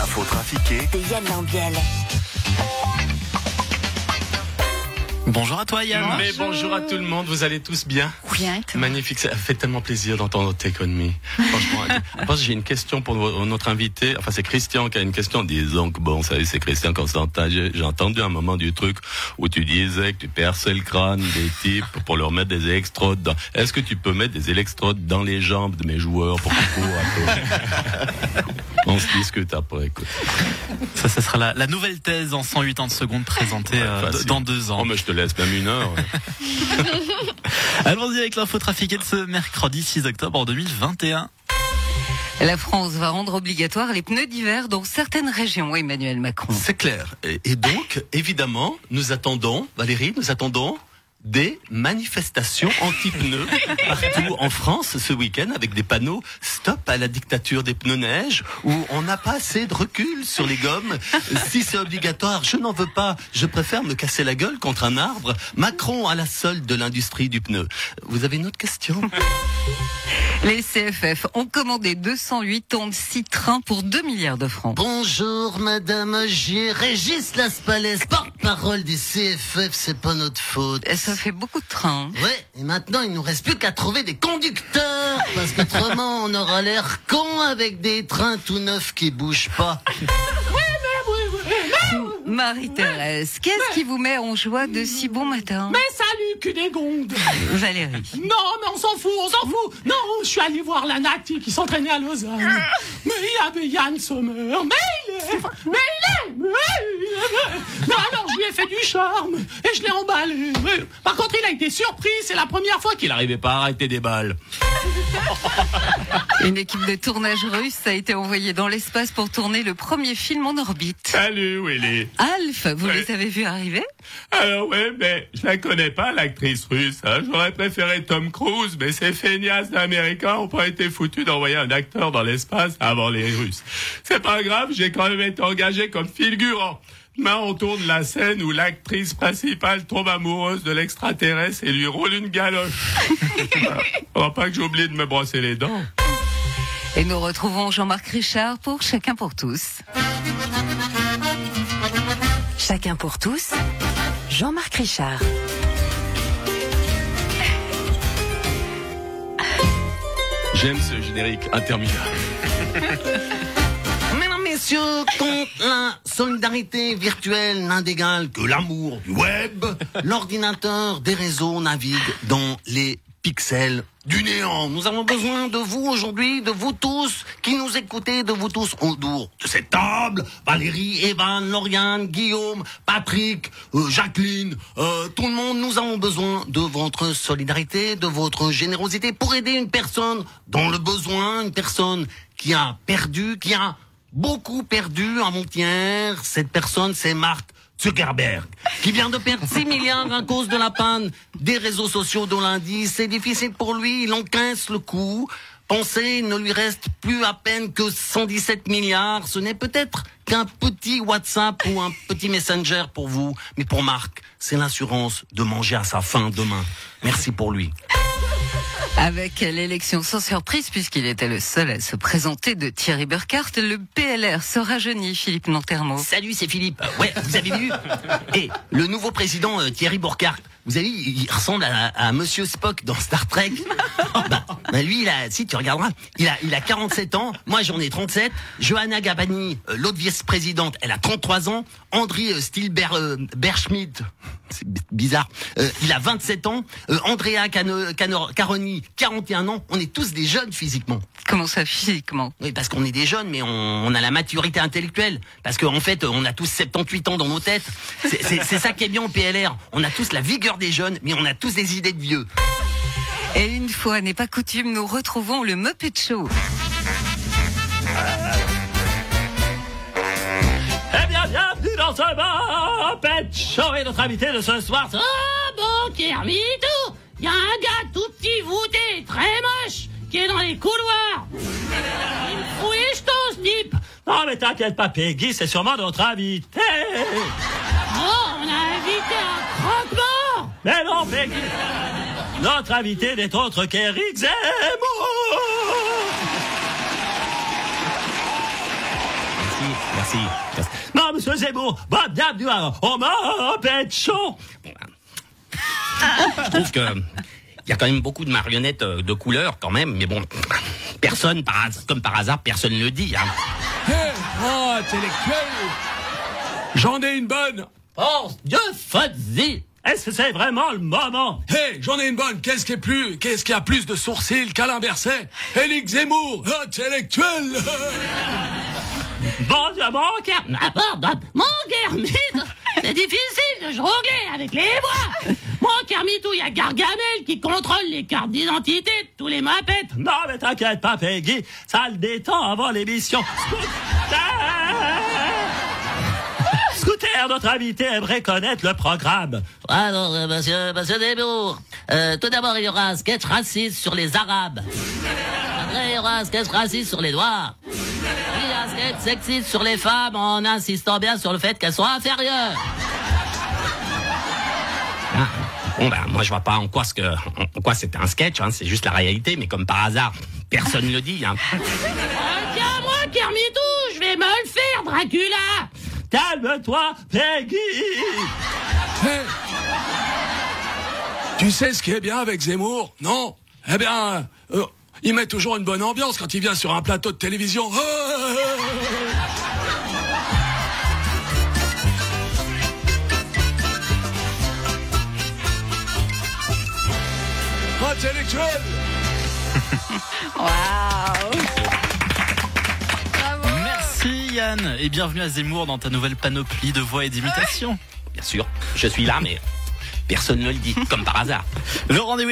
L'info trafiquée de Yann Lambiel. Bonjour à toi Yann. Mais bonjour à tout le monde, vous allez tous bien? Bien, toi Magnifique, ça fait tellement plaisir d'entendre Take On Me. Franchement, j'ai une question pour notre invité. Enfin, c'est Christian qui a une question. Disons que bon, ça c'est Christian Constantin. J'ai j'ai entendu un moment du truc où tu disais que tu perçais le crâne des types pour leur mettre des électrodes dans. Est-ce que tu peux mettre des électrodes dans les jambes de mes joueurs pour qu'ils courent un peu On se discute après, écoute. Ça, ça sera la, la nouvelle thèse en 180 secondes présentée Ouais, euh, dans deux ans. Oh, mais je te laisse même une heure. Allons-y avec l'info trafiquée de ce mercredi 6 octobre 2021. La France va rendre obligatoire les pneus d'hiver dans certaines régions, Emmanuel Macron. C'est clair. Et, et donc, évidemment, nous attendons, Valérie, nous attendons des manifestations anti-pneus partout en France ce week-end avec des panneaux stop à la dictature des pneus neige où on n'a pas assez de recul sur les gommes. Si c'est obligatoire, je n'en veux pas. Je préfère me casser la gueule contre un arbre. Macron à la solde de l'industrie du pneu. Vous avez une autre question? Les CFF ont commandé 208 tonnes de trains pour 2 milliards de francs. Bonjour Madame Agier, Régis Laspalès, porte-parole des CFF, c'est pas notre faute. Et Ça fait beaucoup de trains. hein. Ouais, et maintenant il nous reste plus qu'à trouver des conducteurs, parce qu'autrement on aura l'air con avec des trains tout neufs qui bougent pas. Marie-Thérèse, qu'est-ce qui vous met en joie de si bon matin? Mais salut, Cunégonde Valérie. Non, mais on s'en fout, on s'en fout Non, je suis allé voir la Nati qui s'entraînait à Lausanne. Mais il y avait Yann Sommer. Mais il est... Mais il est... Mais il est... Non, alors je lui ai fait du charme et je l'ai emballé. Par contre, il a été surpris. C'est la première fois qu'il n'arrivait pas à arrêter des balles. Une équipe de tournage russe a été envoyée dans l'espace pour tourner le premier film en orbite. Salut Willy. Alf, vous les avez vus arriver? Alors ouais, mais je la connais pas l'actrice russe. hein. J'aurais préféré Tom Cruise, mais ces feignasses d'Américains ont pas été foutus d'envoyer un acteur dans l'espace avant les Russes. C'est pas grave, j'ai quand même été engagé comme figurant. Demain, on tourne la scène où l'actrice principale tombe amoureuse de l'extraterrestre et lui roule une galoche. Voilà. Faudra pas que j'oublie de me brosser les dents. Et nous retrouvons Jean-Marc Richard pour Chacun pour tous. Chacun pour tous, Jean-Marc Richard. J'aime ce générique interminable. Messieurs, contre la solidarité virtuelle n'a d'égal que l'amour du web, l'ordinateur des réseaux navigue dans les pixels du néant. Nous avons besoin de vous aujourd'hui, de vous tous qui nous écoutez, de vous tous autour de cette table. Valérie, Evan, Lauriane, Guillaume, Patrick, euh, Jacqueline, euh, tout le monde, nous avons besoin de votre solidarité, de votre générosité pour aider une personne dans le besoin, une personne qui a perdu, qui a beaucoup perdu avant-hier. Cette personne, c'est Mark Zuckerberg, qui vient de perdre 6 milliards à cause de la panne des réseaux sociaux de lundi. C'est difficile pour lui, il encaisse le coup. Pensez, ne lui reste plus à peine que 117 milliards. Ce n'est peut-être qu'un petit WhatsApp ou un petit Messenger pour vous, mais pour Marc, c'est l'assurance de manger à sa faim demain. Merci pour lui. Avec l'élection sans surprise, puisqu'il était le seul à se présenter de Thierry Burkhardt, le PLR se rajeunit, Philippe Nantermo. Salut, c'est Philippe. Euh, Ouais, vous avez vu Et le nouveau président euh, Thierry Burkhardt, vous avez vu, il ressemble à, à Monsieur Spock dans Star Trek. bah, bah, lui, il a, si tu regarderas, il a, il a 47 ans. Moi, j'en ai 37. Johanna Gabani, euh, l'autre vice-présidente, elle a 33 ans. André euh, Stilber, Berschmidt, c'est bizarre, il a 27 ans. Andrea Cano- Cano- Caroni, 41 ans. On est tous des jeunes physiquement. Comment ça physiquement? Oui, parce qu'on est des jeunes, mais on, on a la maturité intellectuelle. Parce qu'en fait, on a tous 78 ans dans nos têtes. C'est- ça qui est bien au PLR. On a tous la vigueur des jeunes, mais on a tous des idées de vieux. Et une fois n'est pas coutume, nous retrouvons le Muppet Show. Eh bien, bienvenue dans ce Muppet Show et notre invité de ce soir, c'est Ah bon, Kermito Il y a un gars tout petit voûté, très moche, qui est dans les couloirs. Il me fout les jetons, ce type. Non mais t'inquiète pas Peggy, c'est sûrement notre invité. Oh, on a invité un croque-mort Mais non Peggy, notre invité n'est autre qu'Éric Zemmour. merci, merci. Non, monsieur Zemmour, bah, bienvenue à Homo Show. Je trouve que il y a quand même beaucoup de marionnettes euh, de couleur quand même, mais bon, personne, par hasard- comme par hasard, personne ne le dit. Hein. Hé, oh, intellectuel. J'en ai une bonne. Oh, Dieu, faites-y. Est-ce que c'est vraiment le moment? Hé, j'en ai une bonne. Qu'est-ce qui est plus, qu'est-ce qui a plus de sourcils qu'Alain Berset? Éric Zemmour, intellectuel. Bon, Dieu, mon cœur mon Kermit C'est difficile de jongler avec les voix Mon Kermitou, il y a Gargamel qui contrôle les cartes d'identité de tous les mapettes Non, mais t'inquiète pas, Peggy, ça le détend avant l'émission. Scooter, notre invité aimerait connaître le programme. Alors, euh, monsieur, monsieur Desbourg, euh, tout d'abord, il y aura un sketch raciste sur les Arabes. Après, il y aura un sketch raciste sur les Noirs. Puis un sketch sexiste sur les femmes en insistant bien sur le fait qu'elles sont inférieures. Bon, ben, moi, je vois pas en quoi, ce que, en quoi c'est un sketch, hein, c'est juste la réalité, mais comme par hasard, personne ne le dit. Hein. tiens, moi, Kermitou, je vais me le faire, Dracula Calme-toi, Peggy Tu sais ce qui est bien avec Zemmour? Non? Eh bien, euh, il met toujours une bonne ambiance quand il vient sur un plateau de télévision. Intellectuel. Merci Yann. Et bienvenue à Zemmour dans ta nouvelle panoplie de voix et d'imitation. Bien sûr, je suis là, mais personne ne le dit, comme par hasard. Le rendez-vous